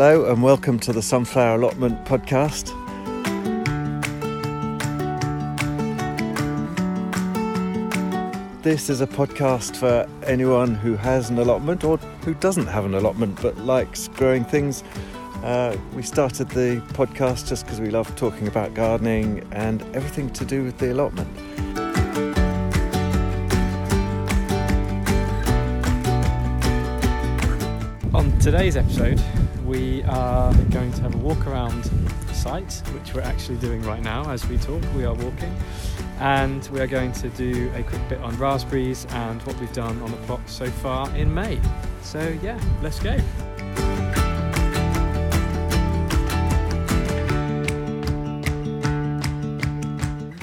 Hello, and welcome to the Sunflower Allotment podcast. This is a podcast for anyone who has an allotment or who doesn't have an allotment but likes growing things. Uh, we started the podcast just because we love talking about gardening and everything to do with the allotment. On today's episode, we are going to have a walk around the site, which we're actually doing right now as we talk. We are walking, and we are going to do a quick bit on raspberries and what we've done on the plot so far in May. So, yeah, let's go.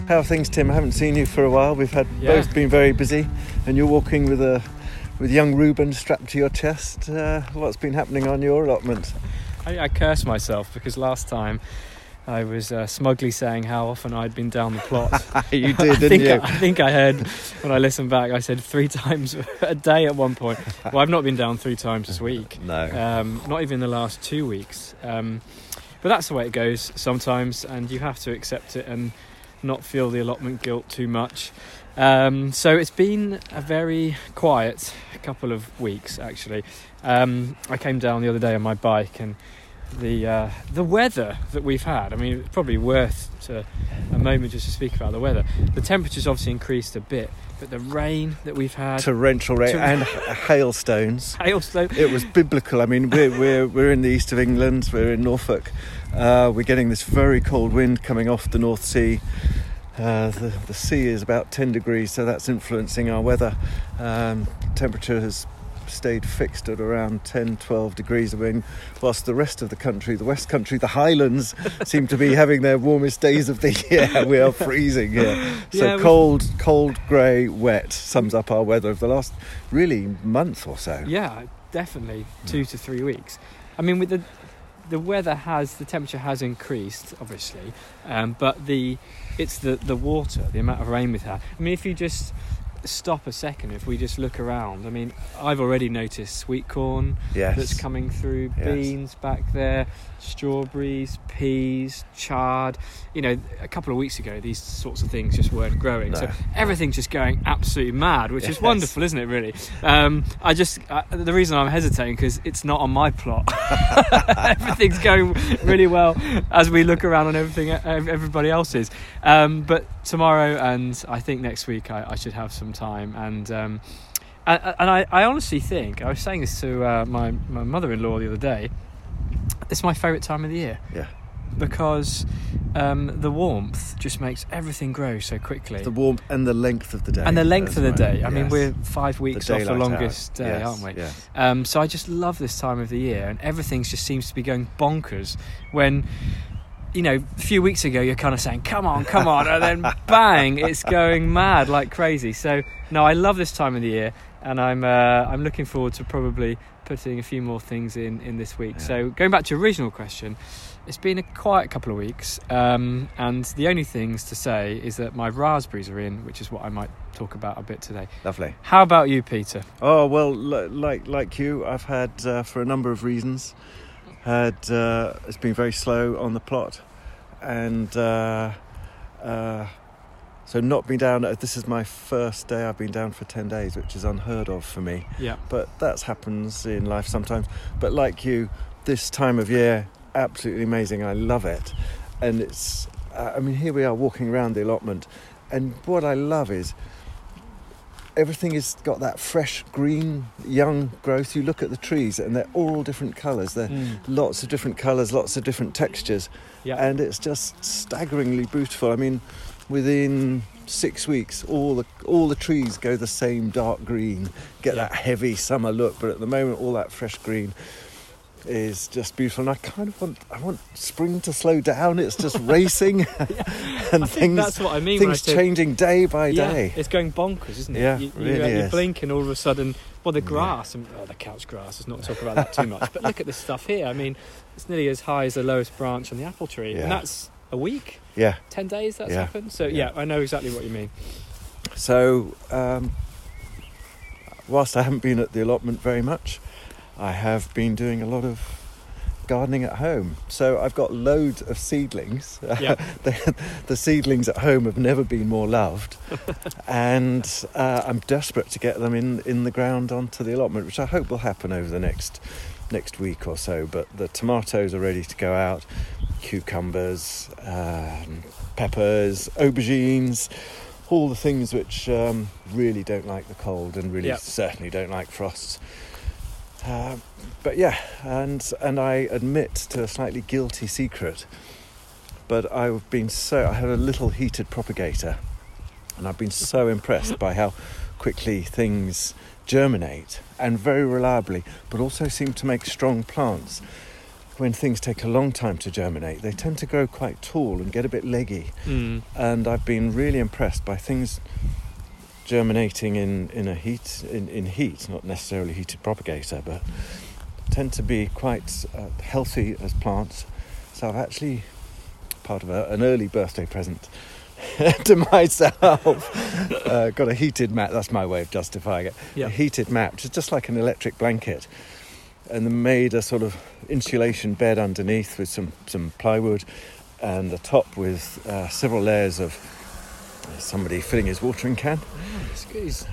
How are things, Tim? I haven't seen you for a while. We've had Yeah. both been very busy, and you're walking with a with young Reuben strapped to your chest. Uh, what's been happening on your allotment? I, I curse myself because last time I was uh, smugly saying how often I'd been down the plot. you I did, didn't think you? I, think I heard when I listened back. I said three times a day at one point. Well, I've not been down three times this week. no. Um, not even the last two weeks. Um, but that's the way it goes sometimes, and you have to accept it and not feel the allotment guilt too much. Um, so it's been a very quiet couple of weeks actually. Um, I came down the other day on my bike and the uh, the weather that we've had. I mean, it's probably worth to, a moment just to speak about the weather. The temperature's obviously increased a bit, but the rain that we've had, Torrential rain and hailstones. hailstone. It was biblical. I mean, we're, we're, we're in the east of England, we're in Norfolk. Uh, we're getting this very cold wind coming off the North Sea. Uh, the, the sea is about 10 degrees, so that's influencing our weather. Um, temperature has stayed fixed at around 10, 12 degrees. I mean, whilst the rest of the country, the West Country, the Highlands, seem to be having their warmest days of the year, we are freezing here. So Yeah, we- cold, cold, grey, wet sums up our weather of the last really month or so. Yeah, definitely two to three weeks. I mean, with the the weather has the temperature has increased, obviously, um, but the it's the the water, the amount of rain we've had. I mean, if you just stop a second, if we just look around, I mean, I've already noticed sweet corn Yes. that's coming through, Yes. beans back there, strawberries, peas, chard. You know, a couple of weeks ago, these sorts of things just weren't growing. No. So everything's just going absolutely mad, which Yes. is wonderful, isn't it? Really. Um, I just uh, the reason I'm hesitating because it's not on my plot. Everything's going really well as we look around on everything everybody else's. Um, but tomorrow and I think next week I, I should have some time and. Um, and, and I, I honestly think I was saying this to uh, my my mother-in-law the other day. It's my favourite time of the year Yeah. because um, the warmth just makes everything grow so quickly. The warmth and the length of the day. and the length of the well. day. I mean, we're five weeks off the longest hours. day, Yes, aren't we? Yes. Um, so I just love this time of the year, and everything just seems to be going bonkers. When you know, a few weeks ago, you're kind of saying, "Come on, come on," and then bang, it's going mad like crazy. So no, I love this time of the year, and I'm uh, I'm looking forward to probably putting a few more things in in this week. Yeah. So going back to your original question. It's been a quiet couple of weeks, um, and the only things to say is that my raspberries are in, which is what I might talk about a bit today. Lovely. How about you, Peter? Oh well, li- like like you, I've had uh, for a number of reasons. Had uh, it's been very slow on the plot, and uh, uh, so not been down. uh, This is my first day I've been down for ten days, which is unheard of for me. Yeah. But that happens in life sometimes. But like you, this time of year, absolutely amazing. I love it, and it's. Uh, I mean, here we are walking around the allotment, and what I love is everything has got that fresh green young growth you look at the trees and they're all different colours they're lots of different colours lots of different textures Yeah. and it's just staggeringly beautiful i mean within six weeks all the all the trees go the same dark green get Yeah. that heavy summer look but at the moment all that fresh green is just beautiful and i kind of want i want spring to slow down it's just racing and I think things that's what I mean. I things said- changing day by yeah, day it's going bonkers, isn't it? Yeah, you, you, really uh, you is. blink and all of a sudden, well, the grass and oh, the couch grass. Let's not talk about that too much. But look at this stuff here. I mean, it's nearly as high as the lowest branch on the apple tree, Yeah. and that's a week, yeah ten days. That's Yeah. happened. So Yeah. yeah. I know exactly what you mean. So, um, whilst I haven't been at the allotment very much, I have been doing a lot of gardening at home. So I've got loads of seedlings. Yeah. the, the seedlings at home have never been more loved, and uh, I'm desperate to get them in in the ground onto the allotment, which I hope will happen over the next next week or so. But the tomatoes are ready to go out, cucumbers, um, peppers, aubergines. All the things which um, really don't like the cold and really certainly don't like frosts. Uh, but yeah, and and I admit to a slightly guilty secret, but I've been so I have a little heated propagator, and I've been so impressed by how quickly things germinate and very reliably, but also seem to make strong plants. When things take a long time to germinate, they tend to grow quite tall and get a bit leggy. Mm. And I've been really impressed by things germinating in, in a heat in, in heat, not necessarily heated propagator, but tend to be quite uh, healthy as plants. So I've actually part of a, an early birthday present to myself uh, got a heated mat. That's my way of justifying it. Yeah. A heated mat, which is just like an electric blanket, and then made a sort of insulation bed underneath with some some plywood, and the top with uh, several layers of somebody filling his watering can. Oh, it's good. He's,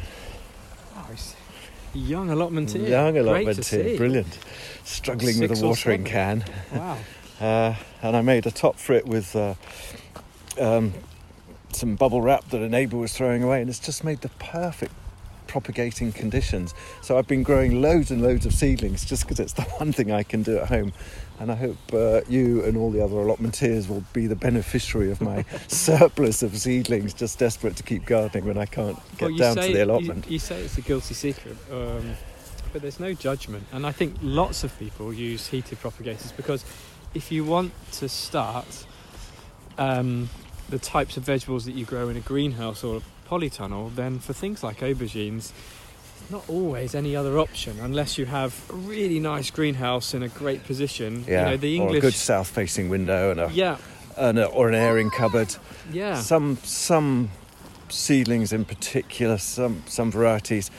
oh, he's young allotment here. Young Great allotment here, brilliant. Struggling with a watering can. Wow. Uh, and I made a top for it with uh, um, some bubble wrap that a neighbour was throwing away, and it's just made the perfect propagating conditions. So I've been growing loads and loads of seedlings just because it's the one thing I can do at home. And I hope uh, you and all the other allotmenteers will be the beneficiary of my surplus of seedlings, just desperate to keep gardening when I can't get Well, down to the you- allotment. You, say it's a guilty secret, um, but there's no judgment. And I think lots of people use heated propagators because if you want to start um, the types of vegetables that you grow in a greenhouse or a polytunnel, then for things like aubergines, not always any other option unless you have a really nice greenhouse in a great position. yeah, you know, the or a English. good south-facing window and a, yeah, and a or an airing cupboard. yeah. Some some seedlings in particular, some some varieties,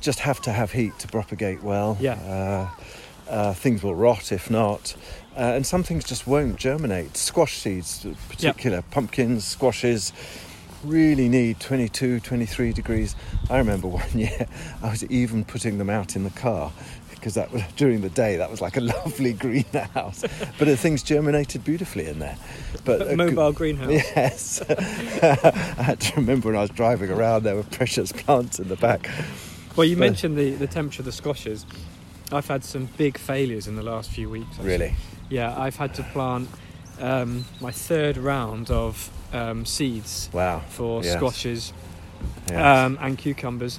just have to have heat to propagate well. Yeah. Uh, uh, things will rot if not, uh, and some things just won't germinate. Squash seeds, in particular, pumpkins, squashes, really need 22, 23 degrees. I remember one year I was even putting them out in the car. Because that was during the day, that was like a lovely greenhouse, but the things germinated beautifully in there. But mobile greenhouse. Yes. I had to remember when I was driving around, there were precious plants in the back. Well, you But- mentioned the, the temperature of the squashes. I've had some big failures in the last few weeks. actually. Really? Yeah, I've had to plant um, my third round of um, seeds Wow. for Yes. squashes Yes. um, and cucumbers,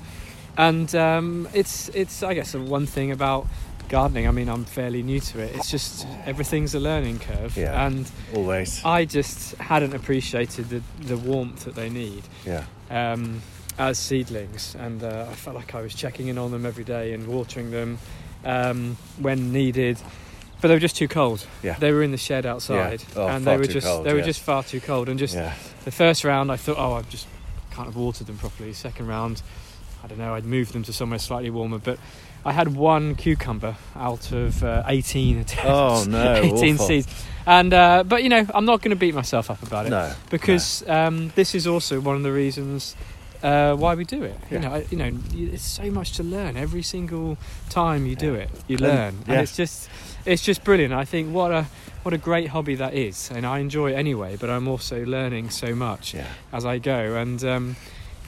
and um, it's it's I guess the one thing about gardening. I mean, I'm fairly new to it. It's just everything's a learning curve, Yeah. and Always. I just hadn't appreciated the the warmth that they need Yeah. um, as seedlings, and uh, I felt like I was checking in on them every day and watering them um, when needed. But they were just too cold. Yeah. They were in the shed outside, Oh, and they were just cold, they were just far too cold. And just Yeah. the first round, I thought, oh, I just can't have watered them properly. Second round, I don't know, I'd moved them to somewhere slightly warmer, but. I had one cucumber out of uh, 18 attempts. Oh, no, 18 awful. seeds. And, uh, but you know, I'm not going to beat myself up about it No. because um, this is also one of the reasons uh, why we do it. You know, you know, it's so much to learn every single time you do Yeah. it. You learn, and yeah. it's just, it's just brilliant. I think what a what a great hobby that is, and I enjoy it anyway. But I'm also learning so much Yeah. as I go, and um,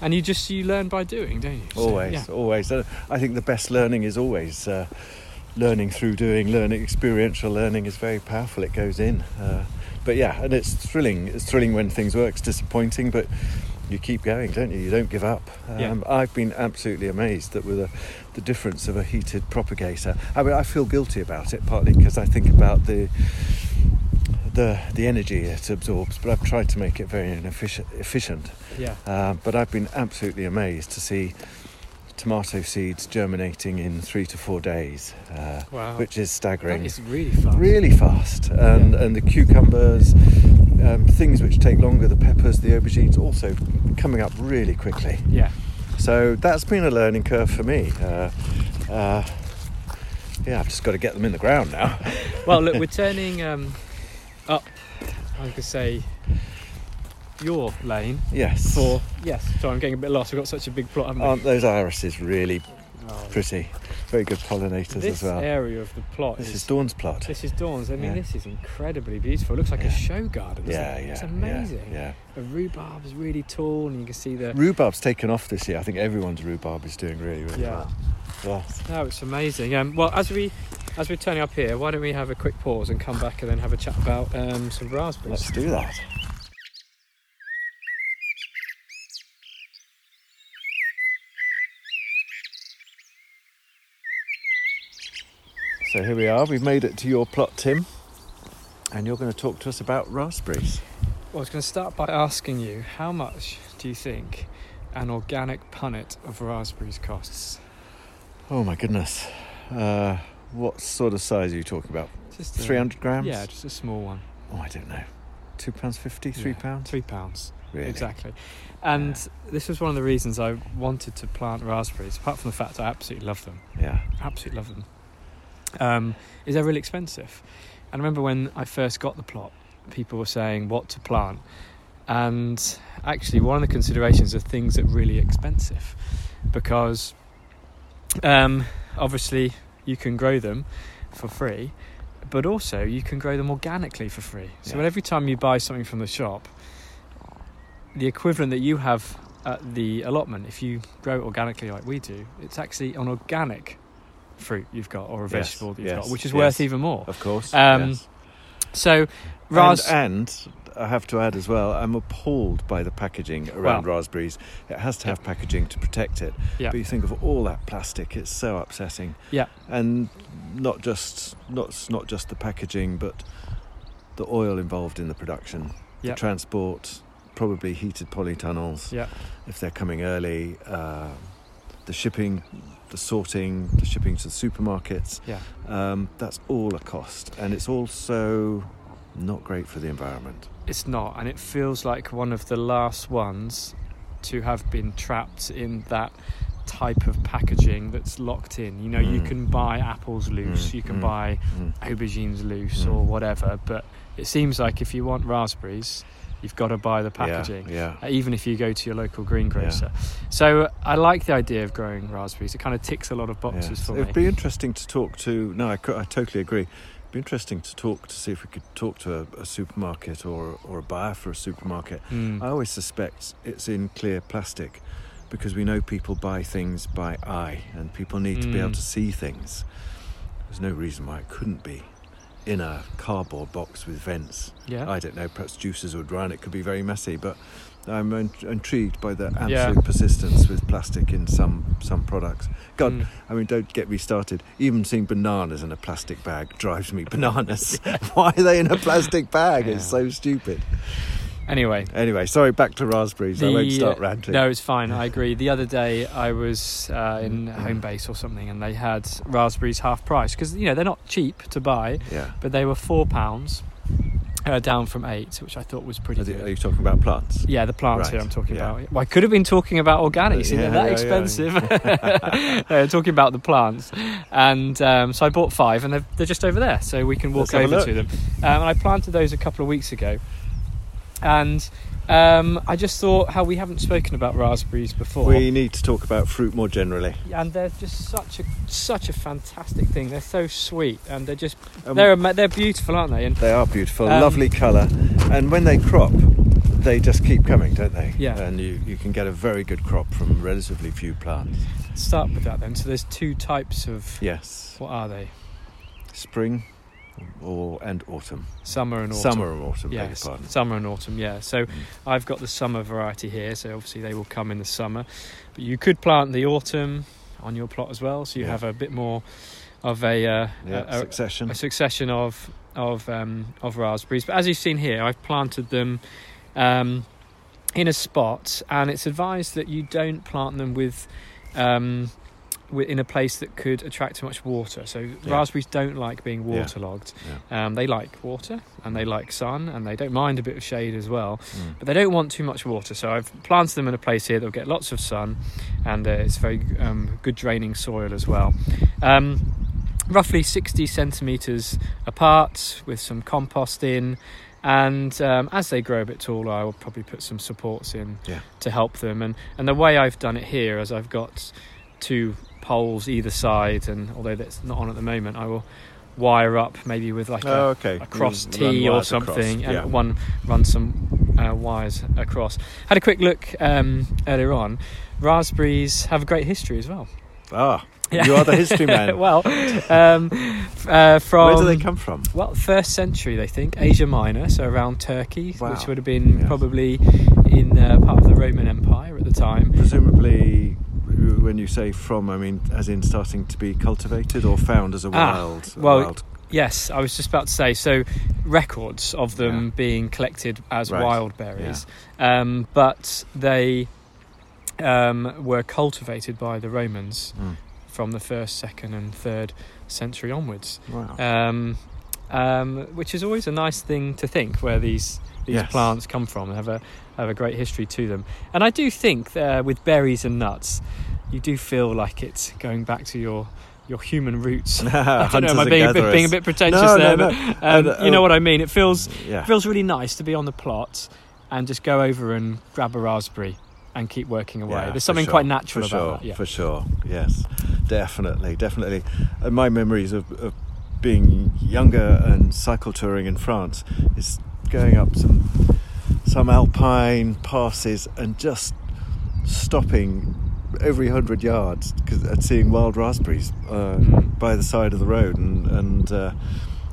and you just you learn by doing, don't you? Always. yeah. Always. Uh, I think the best learning is always uh, learning through doing. Learning, experiential learning is very powerful. It goes in. Uh, but yeah, and it's thrilling. It's thrilling when things work. It's disappointing, but you keep going, don't you? You don't give up. Um, Yeah. I've been absolutely amazed that with a, the difference of a heated propagator. I mean, I feel guilty about it partly because I think about the the the energy it absorbs, but I've tried to make it very efficient. efficient. yeah. Uh, but I've been absolutely amazed to see tomato seeds germinating in three to four days, uh, Wow. which is staggering. is really fun. Really fast, and Yeah. and the cucumbers, um, things which take longer, the peppers, the aubergines, also coming up really quickly. Yeah. So that's been a learning curve for me. Uh, uh, Yeah, I've just got to get them in the ground now. Well, look, we're turning um, up. I could say your lane yes. for yes. Sorry, I'm getting a bit lost. We've got such a big plot. Haven't we? Aren't those irises really Oh, pretty? Very good pollinators as well. This area of the plot This is, is Dawn's plot. this is Dawn's. I mean, Yeah. this is incredibly beautiful. It looks like Yeah. a show garden. Yeah, it? yeah. It's amazing. Yeah. The rhubarb is really tall, and you can see the. Rhubarb's taken off this year. I think everyone's rhubarb is doing really, really Yeah. well. Yes. No, it's amazing. Um, well, as we as we're turning up here, why don't we have a quick pause and come back and then have a chat about um, some raspberries? Let's do that. So here we are. We've made it to your plot, Tim, and you're going to talk to us about raspberries. Well, I was going to start by asking you, how much do you think an organic punnet of raspberries costs? Oh my goodness. Uh, what sort of size are you talking about? Just a- 300 grams? Yeah, just a small one. Oh, I don't know. Two pounds fifty, three Yeah, pounds. Three pounds. Really? Exactly. And this was one of the reasons I wanted to plant raspberries, apart from the fact I absolutely love them. Yeah. Absolutely love them. Um, is they're really expensive. And I remember when I first got the plot, people were saying what to plant. And actually, one of the considerations are things that are really expensive because um, obviously you can grow them for free, but also you can grow them organically for free. So Yeah. every time you buy something from the shop, the equivalent that you have at the allotment, if you grow it organically like we do, it's actually an organic fruit you've got or a Yes, vegetable that you've yes, got, which is yes. worth even more. Of course. Um, yes. So, ras- and, and I have to add as well, I'm appalled by the packaging around Well- raspberries. It has to have packaging to protect it. Yeah. But you think of all that plastic, it's so upsetting. Yeah. And not just not not just the packaging, but the oil involved in the production, Yeah. the transport, probably heated polytunnels yeah, if they're coming early, uh, the shipping, the sorting, the shipping to the supermarkets. yeah. Um, that's all a cost, and it's also not great for the environment. It's not, and it feels like one of the last ones to have been trapped in that type of packaging that's locked in. You know, you Mm. can buy apples loose, Mm, you can mm. buy Mm. aubergines loose Mm. or whatever, but it seems like if you want raspberries, you've got to buy the packaging. Yeah, uh, even if you go to your local greengrocer. So I like the idea of growing raspberries. It kind of ticks a lot of boxes Yes. for It'd me. be interesting to talk to. No, I, I totally agree. It'd be interesting to talk to see if we could talk to a, a supermarket or or a buyer for a supermarket. Mm. I always suspect it's in clear plastic because we know people buy things by eye and people need to be able Mm. to see things. There's no reason why it couldn't be in a cardboard box with vents. yeah. I don't know, perhaps juices would run, it could be very messy, but I'm in- intrigued by the absolute Yeah. persistence with plastic in some, some products. God, Mm. I mean, don't get me started. Even seeing bananas in a plastic bag drives me bananas. Why are they in a plastic bag? It's so stupid. Anyway, Anyway, sorry, back to raspberries. I won't start ranting. No, it's fine. I agree. The other day I was uh, in Homebase or something, and they had raspberries half price because you know they're not cheap to buy, Yeah. but they were four pounds uh, down from eight, which I thought was pretty Are, good. are you talking about plants? yeah, the plants here I'm talking yeah. about. Well, I could have been talking about organics. Yeah, they're that yeah, expensive. uh, talking about the plants, and um, so I bought five, and they're, they're just over there, so we can walk Let's over to them. Um, and I planted those a couple of weeks ago, and um, I just thought how we haven't spoken about raspberries before. We need to talk about fruit more generally. and they're just such a such a fantastic thing. They're so sweet, and they're just Um, they're they're beautiful, aren't they? And They are beautiful, Um, lovely colour, and when they crop, they just keep coming, don't they? Yeah. And you, you can get a very good crop from relatively few plants. start with that then. So there's two types of Yes. what are they? Spring or and autumn. Summer and autumn. Summer and autumn, Yes, summer and autumn. Yeah. So Mm. I've got the summer variety here. So obviously they will come in the summer, but you could plant the autumn on your plot as well. So you Yeah. have a bit more of a uh, Yeah, a, a, succession. a succession of of um, of raspberries. But as you've seen here, I've planted them um, in a spot, and it's advised that you don't plant them with. Um, in a place that could attract too much water. So Yeah. raspberries don't like being waterlogged. Yeah. Um, they like water and they like sun and they don't mind a bit of shade as well. Mm. But they don't want too much water. So I've planted them in a place here that'll get lots of sun and uh, it's very um, good draining soil as well. Um, roughly 60 centimeters apart with some compost in. And um, as they grow a bit taller, I will probably put some supports in Yeah. to help them. And, and the way I've done it here is I've got two poles either side, and although that's not on at the moment, I will wire up maybe with like a, Oh, okay. a cross T or something, and one run some uh, wires across. Had a quick look um, earlier on. Raspberries have a great history as well. Ah, you are the history man. well, um, uh, from Where do they come from? well, first century, they think Asia Minor, so around Turkey, Wow. which would have been Yes. probably in uh, part of the Roman Empire at the time. Presumably, when you say from, I mean, as in starting to be cultivated or found as a Ah, wild. a well, wild Yes, I was just about to say. So, records of them Yeah. being collected as Right. wild berries, um, but they um, were cultivated by the Romans Mm. from the first, second, and third century onwards. Wow. Um, um, which is always a nice thing to think where these these Yes. plants come from and have a have a great history to them. And I do think uh, with berries and nuts, you do feel like it's going back to your your human roots. I don't know, am I being a bit, being a bit pretentious No, there? no, but, no. um, And, you know uh, what I mean. It feels Yeah. feels really nice to be on the plot and just go over and grab a raspberry and keep working away. Yeah, There's something sure, quite natural for about sure, that. Yeah. For sure, yes, definitely, definitely. And my memories of, of being younger and cycle touring in France is going up some some alpine passes and just stopping every hundred yards 'cause- and seeing wild raspberries uh, Mm. by the side of the road and and uh,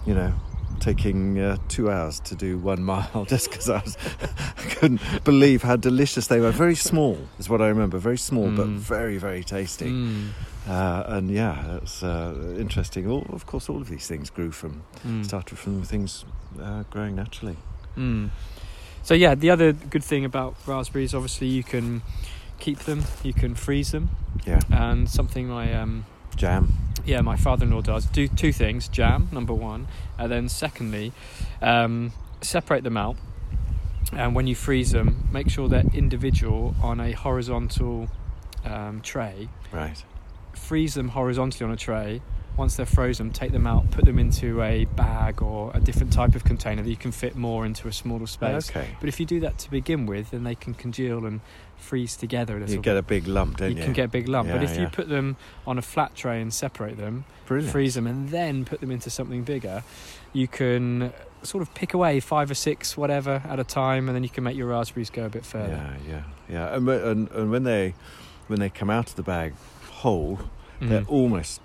you know taking uh, two hours to do one mile just because I, was, I couldn't believe how delicious they were. Very small is what I remember. Very small, but Mm. very very tasty. Mm, Uh, and yeah, it's uh, interesting. All, of course, all of these things grew from mm. started from things uh, growing naturally. Mm. So yeah, the other good thing about raspberries, obviously, you can keep them, you can freeze them, Yeah, and something my um, jam. yeah my father-in-law does do two things: jam, number one, and then secondly, um, separate them out, and when you freeze them, make sure they're individual on a horizontal um, tray. Right. Freeze them horizontally on a tray. Once they're frozen, take them out, put them into a bag or a different type of container that you can fit more into a smaller space. Okay. But if you do that to begin with, then they can congeal and freeze together a little You get bit. a big lump, don't you you? can get a big lump. but Yeah, if you put them on a flat tray and separate them, Brilliant. freeze them, and then put them into something bigger, you can sort of pick away five or six, whatever, at a time, and then you can make your raspberries go a bit further. Yeah, yeah, yeah. And, and and when they when they come out of the bag whole, they're Mm. almost.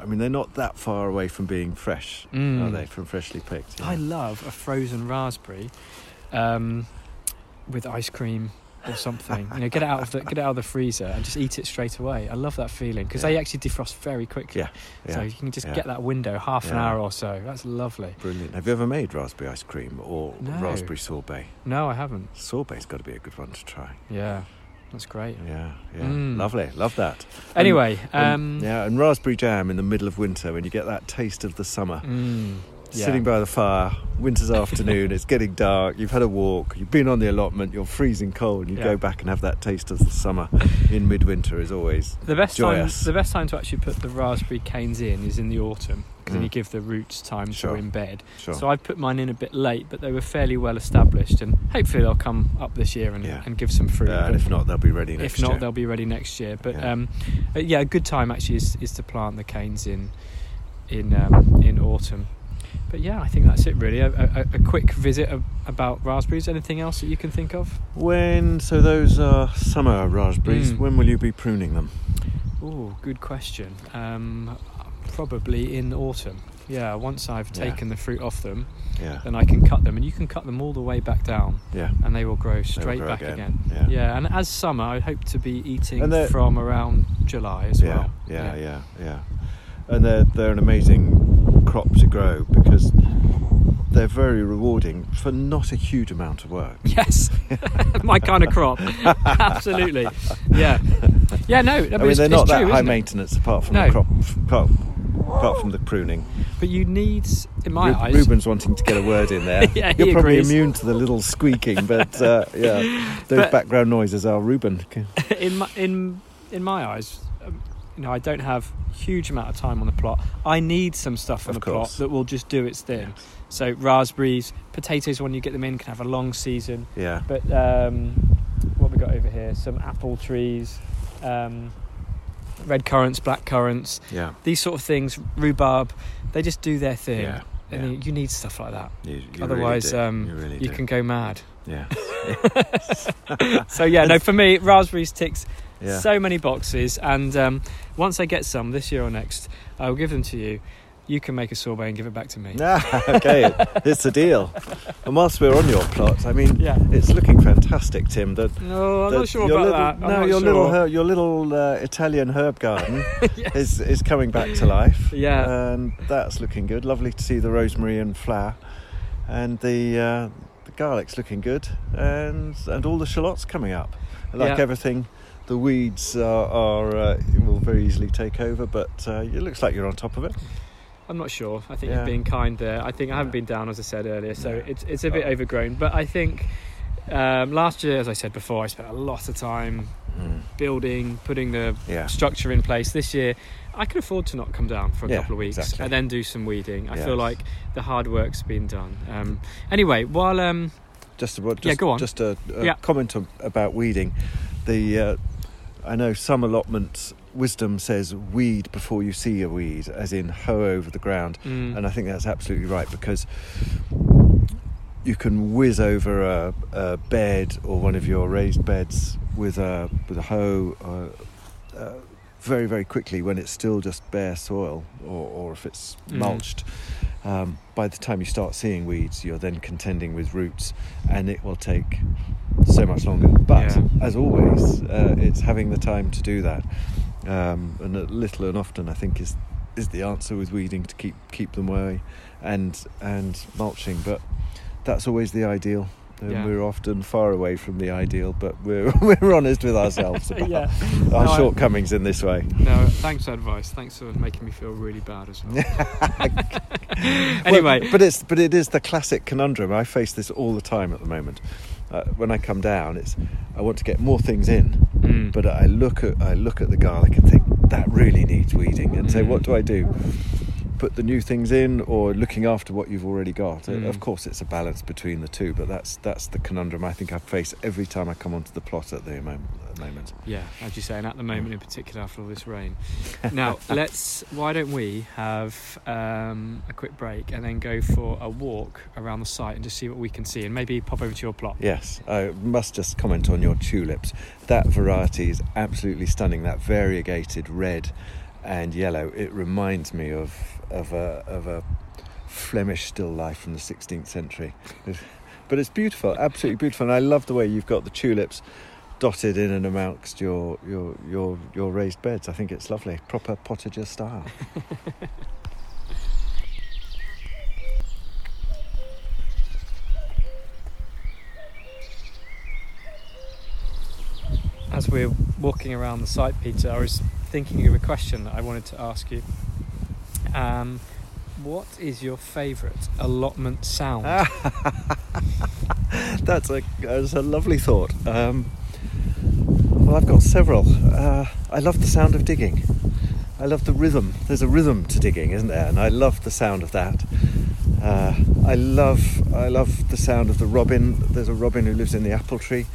I mean, they're not that far away from being fresh, are Mm. they? From freshly picked. I love a frozen raspberry um, with ice cream or something. you know, get it out of the get it out of the freezer and just eat it straight away. I love that feeling because they actually defrost very quickly. Yeah, yeah. So you can just yeah. get that window half an hour or so. That's lovely. Brilliant. Have you ever made raspberry ice cream or No. raspberry sorbet? No, I haven't. Sorbet's got to be a good one to try. Yeah, that's great. Yeah, yeah. Mm. Lovely. Love that. Anyway, And- um, yeah, and raspberry jam in the middle of winter when you get that taste of the summer. mm, yeah. Sitting by the fire, winter's afternoon, it's getting dark, you've had a walk, you've been on the allotment, you're freezing cold, you Yeah. go back and have that taste of the summer in midwinter is always the best joyous. time. The best time to actually put the raspberry canes in is in the autumn because then Mm. you give the roots time Sure. to embed. sure. So I put mine in a bit late, but they were fairly well established, and hopefully they'll come up this year and, Yeah. and give some fruit. Yeah, and if not, they'll be ready next year. if not, year. they'll be ready next year. But Yeah. um, uh, yeah, a good time actually is, is to plant the canes in in um, in autumn. But yeah, I think that's it really. A, a, a quick visit of, about raspberries. Anything else that you can think of? When so those are summer raspberries. Mm. When will you be pruning them? Oh, good question. Um, probably in autumn. Yeah, once I've Yeah. taken the fruit off them, Yeah, then I can cut them, and you can cut them all the way back down, yeah. and they will grow They will straight grow back again. again. Yeah. Yeah, and as summer, I hope to be eating from around July as yeah, well. yeah, yeah, yeah. And they're they're an amazing crop to grow because they're very rewarding for not a huge amount of work. Yes, my kind of crop. Absolutely. Yeah. Yeah. No. I mean, I mean, they're not true, that high maintenance apart from No. the crop, apart, apart from the pruning. But you need, in my eyes, Ruben's wanting to get a word in there. Yeah, You're probably agrees. immune to the little squeaking, but uh, yeah, those But- background noises are Ruben. in my in in my eyes, um, you know I don't have huge amount of time on the plot. I need some stuff on Of the plot that will just do its thing. Yes. So raspberries, potatoes when you get them in can have a long season. Yeah. But um, what we got over here? Some apple trees, um, red currants, black currants, Yeah. these sort of things. Rhubarb, they just do their thing. Yeah. And yeah. you- need stuff like that. You, you Otherwise, really um, you, really You can go mad. Yeah. So yeah, no, for me, raspberries ticks Yeah. so many boxes. And um, once I get some this year or next, I will give them to you. You can make a sorbet and give it back to me. Ah, okay, it's a deal. And whilst we're on your plot, I mean, Yeah. it's looking fantastic, Tim. That No, I'm that not sure about little, that. I'm No, your sure. little her, your little uh, Italian herb garden is is coming back to life. Yeah. and that's looking good. Lovely to see the rosemary and flower, and the uh, the garlic's looking good, and and all the shallots coming up. Like Yeah. everything, the weeds are, are uh, will very easily take over, but uh, it looks like you're on top of it. I'm not sure. I think Yeah. you're being kind there. I think I haven't been down as I said earlier, so Yeah. it's it's a bit Oh. overgrown. But I think um, last year, as I said before, I spent a lot of time Mm. building, putting the Yeah. structure in place. This year, I could afford to not come down for a Yeah, couple of weeks exactly. and then do some weeding. I Yes. feel like the hard work's been done. Um, anyway, while um, Just about, just, Yeah, go on. Just a, a comment about weeding. The uh, I know some allotments wisdom says weed before you see a weed, as in hoe over the ground, mm, and I think that's absolutely right because you can whiz over a, a bed or one of your raised beds with a with a hoe. Uh, uh, very very quickly when it's still just bare soil or, or if it's Mm. mulched um, by the time you start seeing weeds you're then contending with roots and it will take so much longer but Yeah. as always uh, it's having the time to do that um, and a little and often I think is is the answer with weeding to keep keep them away and and mulching but that's always the ideal and Yeah. we're often far away from the ideal but we're we're honest with ourselves about yeah. our No, I- in this way No, thanks for advice. Thanks for making me feel really bad as well. Well, anyway, but it's but it is the classic conundrum. I face this all the time at the moment. Uh, when I come down, it's I want to get more things in, mm, but I look at I look at the garlic and think that really needs weeding, and say, Mm. what do I do? Put the new things in, or looking after what you've already got. Uh, Mm. Of course, it's a balance between the two, but that's that's the conundrum I think I face every time I come onto the plot at the moment. At the moment. yeah, as you say, and at the moment in particular, after all this rain. Now, let's. Why don't we have um, a quick break and then go for a walk around the site and just see what we can see, and maybe pop over to your plot. Yes, I must just comment on your tulips. That variety is absolutely stunning. That variegated red and yellow. It reminds me of of a of a Flemish still life from the 16th century. But it's beautiful, absolutely beautiful. And I love the way you've got the tulips dotted in and amongst your your your your raised beds. I think it's lovely, proper potager style. As we're walking around the site, Peter, I was thinking of a question that I wanted to ask you. Um, what is your favourite allotment sound? that's a that's a lovely thought. Um, well, I've got several. Uh, I love the sound of digging. I love the rhythm. There's a rhythm to digging, isn't there? And I love the sound of that. Uh, I love I love the sound of the robin. There's a robin who lives in the apple tree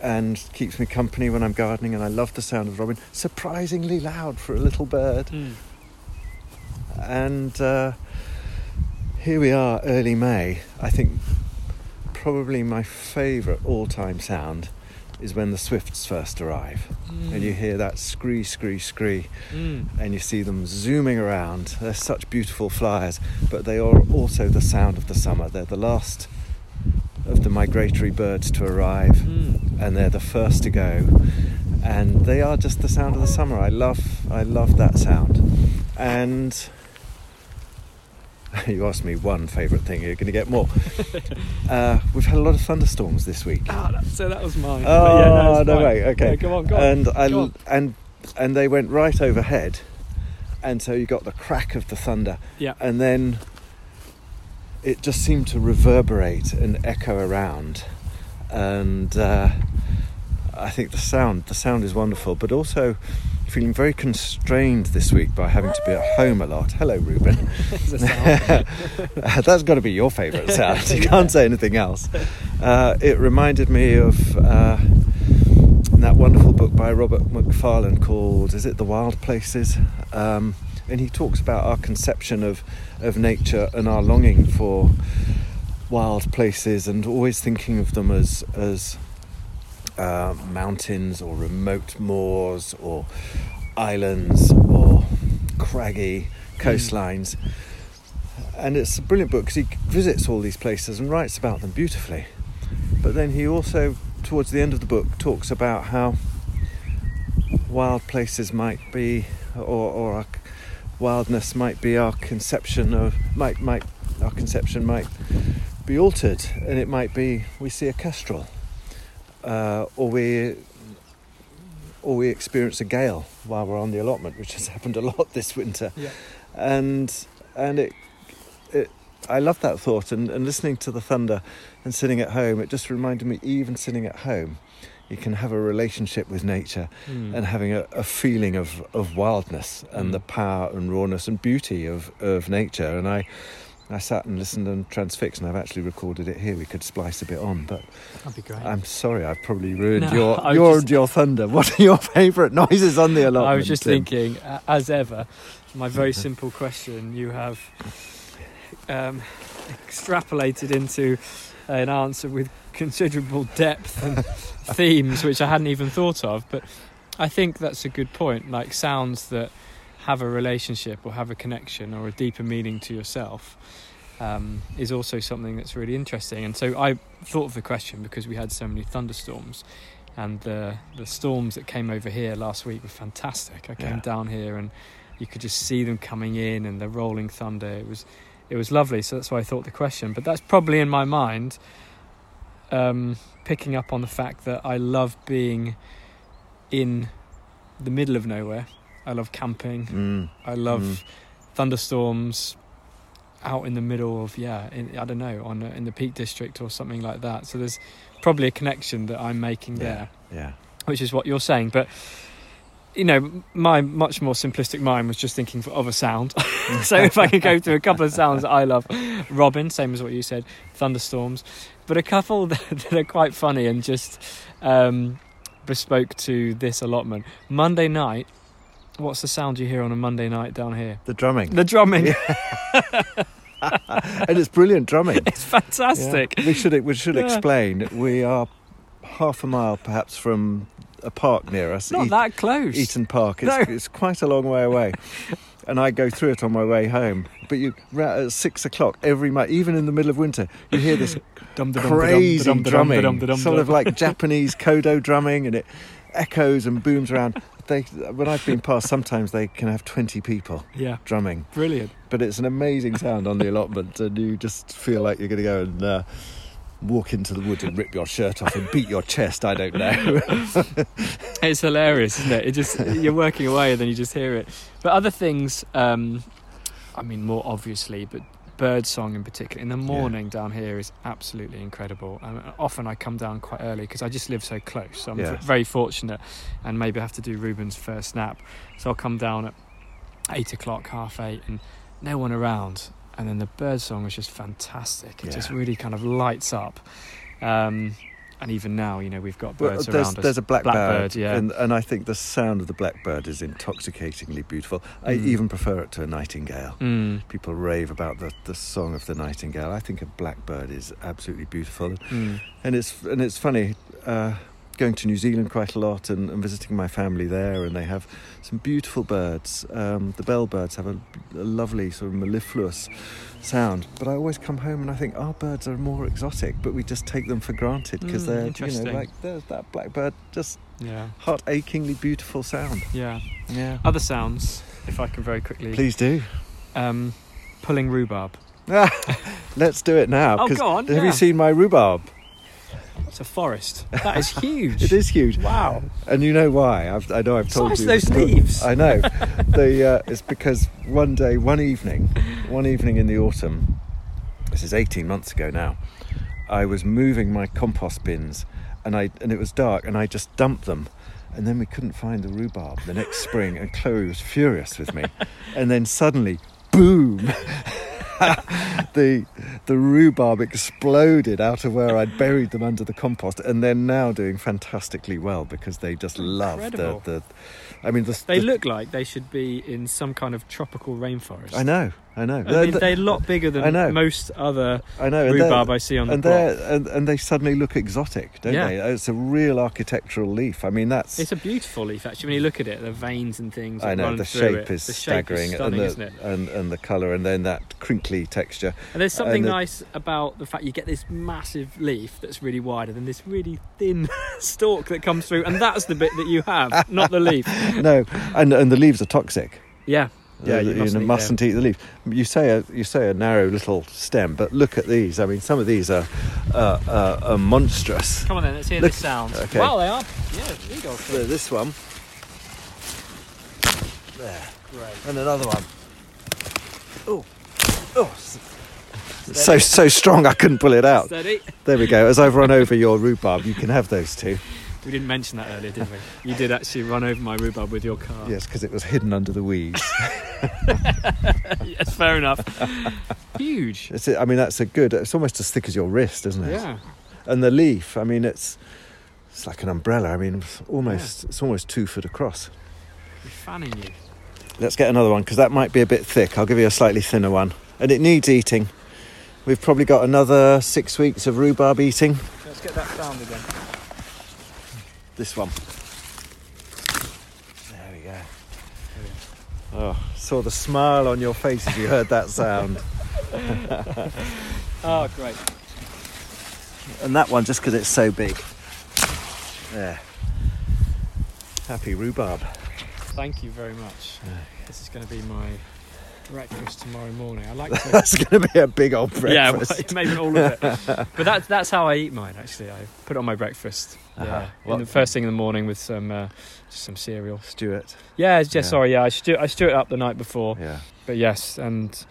and keeps me company when I'm gardening. And I love the sound of the robin. Surprisingly loud for a little bird Mm. And uh, here we are, early May. I think probably my favourite all-time sound is when the swifts first arrive, and you hear that scree, scree, scree, Mm. and you see them zooming around. They're such beautiful flyers, but they are also the sound of the summer. They're the last of the migratory birds to arrive Mm. and they're the first to go and they are just the sound of the summer i love i love that sound and you asked me one favourite thing you're going to get more uh, we've had a lot of thunderstorms this week Ah, that, so that was mine. oh yeah, no, no fine. way okay Yeah, go on, go on. and I, on. and and they went right overhead and so you got the crack of the thunder Yeah. and then it just seemed to reverberate and echo around and uh, I think the sound the sound is wonderful but also feeling very constrained this week by having to be at home a lot. Hello, Ruben. Sound. That's got to be your favourite sound. You can't say anything else. Uh, it reminded me of uh, that wonderful book by Robert Macfarlane called "Is it the Wild Places?" Um, and he talks about our conception of of nature and our longing for wild places, and always thinking of them as as uh, mountains or remote moors or islands or craggy coastlines. And it's a brilliant book because he visits all these places and writes about them beautifully. But then he also, towards the end of the book, talks about how wild places might be, or, or our wildness might be our conception of, might, might, our conception might be altered, and it might be we see a kestrel, uh, or we, or we experience a gale while we're on the allotment, which has happened a lot this winter yeah. and and it, it I love that thought and, and listening to the thunder and sitting at home it just reminded me even sitting at home you can have a relationship with nature Mm. and having a, a feeling of, of wildness and Mm. the power and rawness and beauty of, of nature and I I sat and listened and transfixed and I've actually recorded it here we could splice a bit on but That'd be great. I'm sorry I've probably ruined No, your I your just- your thunder what are your favourite noises on the allotment I was just Tim? thinking, as ever, my very simple question you have um, extrapolated into an answer with considerable depth and themes which I hadn't even thought of. But I think that's a good point. Like sounds that have a relationship or have a connection or a deeper meaning to yourself um, is also something that's really interesting. And so I thought of the question because we had so many thunderstorms. And the the storms that came over here last week were fantastic. I came Yeah. down here and you could just see them coming in and the rolling thunder. It was it was lovely. So that's why I thought the question. But that's probably in my mind, um, picking up on the fact that I love being in the middle of nowhere. I love camping. Mm. I love Mm. thunderstorms out in the middle of yeah. In, I don't know on a, in the Peak District or something like that. So there's probably a connection that I'm making Yeah. there yeah which is what you're saying. But you know, my much more simplistic mind was just thinking of a sound. so if I could go through a couple of sounds that I love, robin, same as what you said, thunderstorms, but a couple that, that are quite funny and just um, bespoke to this allotment. Monday night. What's the sound you hear on a Monday night down here? the drumming The drumming. and it's brilliant drumming. It's fantastic. Yeah. We should we should Yeah. explain. We are half a mile perhaps from a park near us. Not Eat- that close. Eaton Park. It's, No. it's quite a long way away. And I go through it on my way home. But you, at six o'clock every night, even in the middle of winter, you hear this crazy dum, da, dum, da, drumming, dum, da, dum, sort of like Japanese kodo drumming, and it echoes and booms around. They, when I've been past, sometimes they can have twenty people Yeah, drumming. brilliant. but it's an amazing sound on the allotment, and you just feel like you're going to go and uh, walk into the woods and rip your shirt off and beat your chest. I don't know. It's hilarious, isn't it? It just you're working away and then you just hear it. But other things, um, I mean, more obviously, but bird song in particular in the morning down here is absolutely incredible. And often I come down quite early because I just live so close. So I'm Yeah. very fortunate, and maybe I have to do Ruben's first nap. So I'll come down at eight o'clock, half eight, and no one around. And then the bird song is just fantastic. It just really kind of lights up. Um, and even now, you know, we've got Well, birds there's, around us. there's a blackbird, Blackbird, yeah. and, and I think the sound of the blackbird is intoxicatingly beautiful. I Mm. even prefer it to a nightingale. Mm, People rave about the, the song of the nightingale. I think a blackbird is absolutely beautiful. mm, and it's and it's funny uh, going to New Zealand quite a lot and, and visiting my family there, and they have some beautiful birds. Um, the bellbirds have a, a lovely sort of mellifluous sound, but I always come home and I think our birds are more exotic, but we just take them for granted because Mm, they're you know like there's that blackbird, just yeah, heart achingly beautiful sound. yeah. Yeah, Other sounds, if I can very quickly. please do. Um, pulling rhubarb. Let's do it now. Oh, go on, Have yeah. you seen my rhubarb? It's a forest. That is huge. It is huge. Wow. And you know why? I've, I know I've told Size you. those leaves. I know. the, uh, it's because one day, one evening, one evening in the autumn, this is 18 months ago now, I was moving my compost bins and, I, and it was dark and I just dumped them And then we couldn't find the rhubarb the next spring, and Chloe was furious with me. And then suddenly, boom! the the rhubarb exploded out of where I'd buried them under the compost, and they're now doing fantastically well because they just love the, the. I mean, the, They the- look like they should be in some kind of tropical rainforest. I know, I know. I mean, they're a lot bigger than I know. than most other I know. and rhubarb I see on the and block. they and, and they suddenly look exotic, don't Yeah. they? It's a real architectural leaf. I mean, that's It's a beautiful leaf, actually. When you look at it, the veins and things. I know the shape it. is the shape staggering, is stunning, and the isn't it? and and the colour, and then that crinkly texture. And there's something and the- nice about the fact you get this massive leaf that's really wide, and then this really thin stalk that comes through, and that's the bit that you have, not the leaf. no, and and the leaves are toxic. Yeah, yeah, Uh, you mustn't eat mustn't eat the leaf. You say a you say a narrow little stem, but look at these. I mean, some of these are uh, uh, are monstrous. Come on then, let's hear Look- the sound. okay. Wow, they are. Yeah, legal. So this one, there, Great. and another one. Oh, oh, s- so so strong I couldn't pull it out. Steady. There we go. As I've run over your rhubarb, you can have those two. We didn't mention that earlier, did we? You did actually run over my rhubarb with your car. Yes, because it was hidden under the weeds. yes, fair enough. Huge. It's, I mean, that's a good. It's almost as thick as your wrist, isn't it? Yeah. And the leaf. I mean, it's it's like an umbrella. I mean, it's almost it's almost two foot across. We're fanning you. Let's get another one because that might be a bit thick. I'll give you a slightly thinner one, and it needs eating. We've probably got another six weeks of rhubarb eating. Let's get that sound again. This one. There we go. Oh, saw the smile on your face as you heard that sound. Oh, great. and that one just because it's so big. There. Happy rhubarb. Thank you very much. This is going to be my breakfast tomorrow morning. I like to. That's going to be a big old yeah, breakfast. well, maybe all of it. But that's that's how I eat mine. Actually, I put it on my breakfast. Uh-huh. Yeah, in the first thing in the morning with some uh, some cereal. Stuart. Yeah, just Yeah. sorry. Yeah, I stew I stew it up the night before. Yeah. But yes, and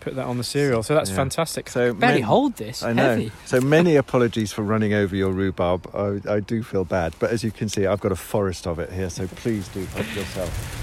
put that on the cereal. So that's Yeah. fantastic. So Barely many- hold this. I know. Heavy. So many apologies for running over your rhubarb. I, I do feel bad, but as you can see, I've got a forest of it here. So please do help yourself.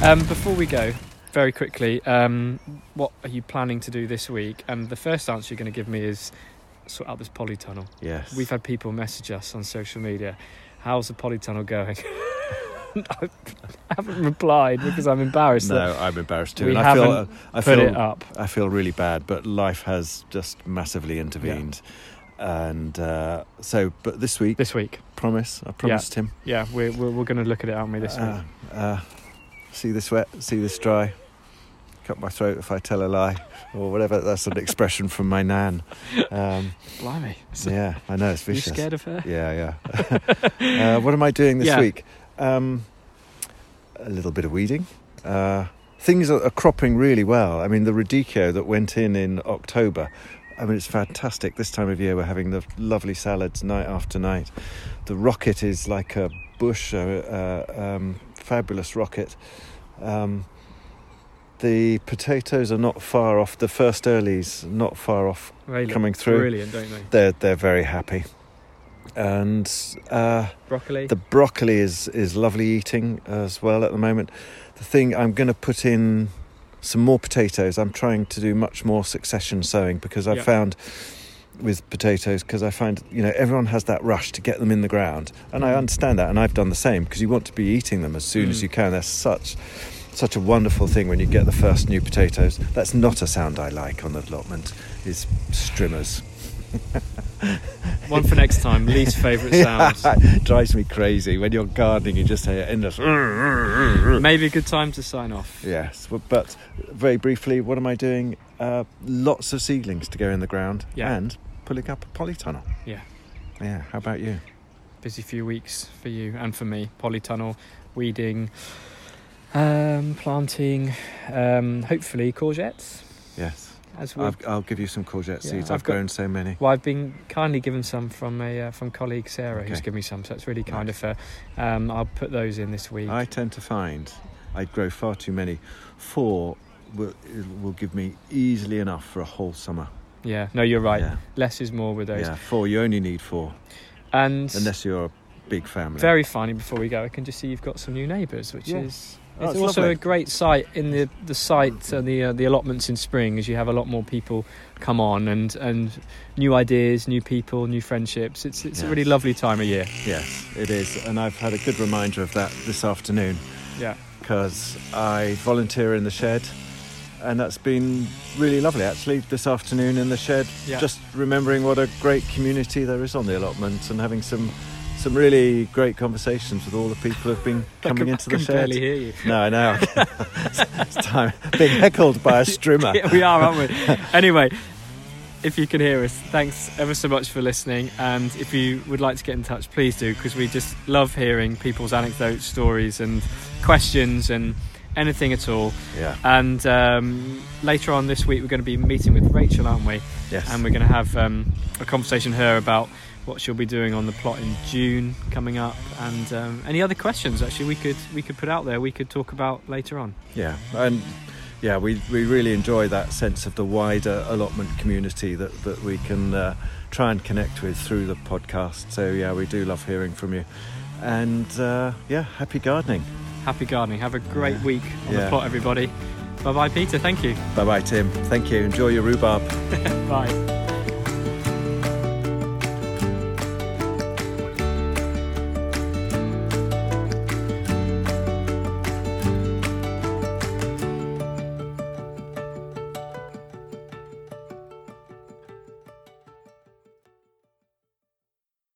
Um, before we go, very quickly, um, what are you planning to do this week? And the first answer you're going to give me is sort out this polytunnel. Yes. We've had people message us on social media. How's the polytunnel going? I haven't replied because I'm embarrassed No, I'm embarrassed too. We and I feel, haven't I put feel, it up. I feel really bad, but life has just massively intervened. Yeah. And uh, so, but this week, This week, promise, I promised him. yeah, we're we're, we're going to look at it, aren't we? This week. Uh, uh, see this wet, see this dry. Cut my throat if I tell a lie, or whatever. That's an expression from my nan. Um, Blimey, yeah, I know it's you vicious. scared of her? Yeah, yeah. uh, what am I doing this Yeah. week? Um, a little bit of weeding. Uh, things are, are cropping really well. I mean, the radicchio that went in in October. I mean, it's fantastic. This time of year, we're having the lovely salads night after night. The rocket is like a bush, a, a um, fabulous rocket. Um, the potatoes are not far off. The first earlies not far off look coming through. brilliant, don't they? They're they're very happy, and uh, Broccoli. the broccoli is is lovely eating as well at the moment. The thing I'm going to put in some more potatoes. I'm trying to do much more succession sowing because I Yeah. found with potatoes because I find you know everyone has that rush to get them in the ground, and I understand that, and I've done the same because you want to be eating them as soon as Mm. you can. They're such such a wonderful thing when you get the first new potatoes. That's not a sound I like on the allotment. Is strimmers. One for next time. Least favourite sounds. it drives me crazy when you're gardening. You just hear endless. Maybe a good time to sign off. Yes, but, but very briefly, what am I doing? Uh, lots of seedlings to go in the ground Yeah. and pulling up a polytunnel. Yeah. Yeah. How about you? Busy few weeks for you and for me. Polytunnel, weeding, Um, planting, um, hopefully courgettes. Yes. As we, I've, I'll give you some courgette Yeah, seeds. I've I've, got- grown so many. well, I've been kindly given some from a uh, from colleague Sarah, who's given me some, so it's really kind Nice. of her. Um, I'll put those in this week. I tend to find I grow far too many. Four will, will give me easily enough for a whole summer. Yeah, no, you're right. Yeah. Less is more with those. yeah, four. You only need four, And unless you're a big family. very finally, before we go, I can just see you've got some new neighbours, which Yeah. is Oh, it's it's also lovely. a great site in the the site and the uh, the allotments in spring, as you have a lot more people come on and and new ideas, new people, new friendships. It's it's a really lovely time of year. Yes, it is, and I've had a good reminder of that this afternoon Yeah. because I volunteer in the shed, and that's been really lovely actually. This afternoon in the shed, Yeah. just remembering what a great community there is on the allotment, and having some some really great conversations with all the people who've been coming can, into I the can shed. barely hear you. No, I know. it's time being heckled by a strimmer. Yeah, we are, aren't we? anyway, if you can hear us, thanks ever so much for listening. And if you would like to get in touch, please do, because we just love hearing people's anecdotes, stories, and questions, and anything at all. Yeah. And um, later on this week, we're going to be meeting with Rachel, aren't we? Yes. And we're going to have um, a conversation with her about what she'll be doing on the plot in June coming up, and um, any other questions actually we could we could put out there. We could talk about later on. Yeah, and yeah, we, we really enjoy that sense of the wider allotment community that, that we can uh, try and connect with through the podcast. So yeah, we do love hearing from you. And uh, yeah, happy gardening. Happy gardening. Have a great Yeah. week on the plot, everybody. Bye bye, Peter. Thank you. Bye bye, Tim. Thank you. Enjoy your rhubarb. Bye.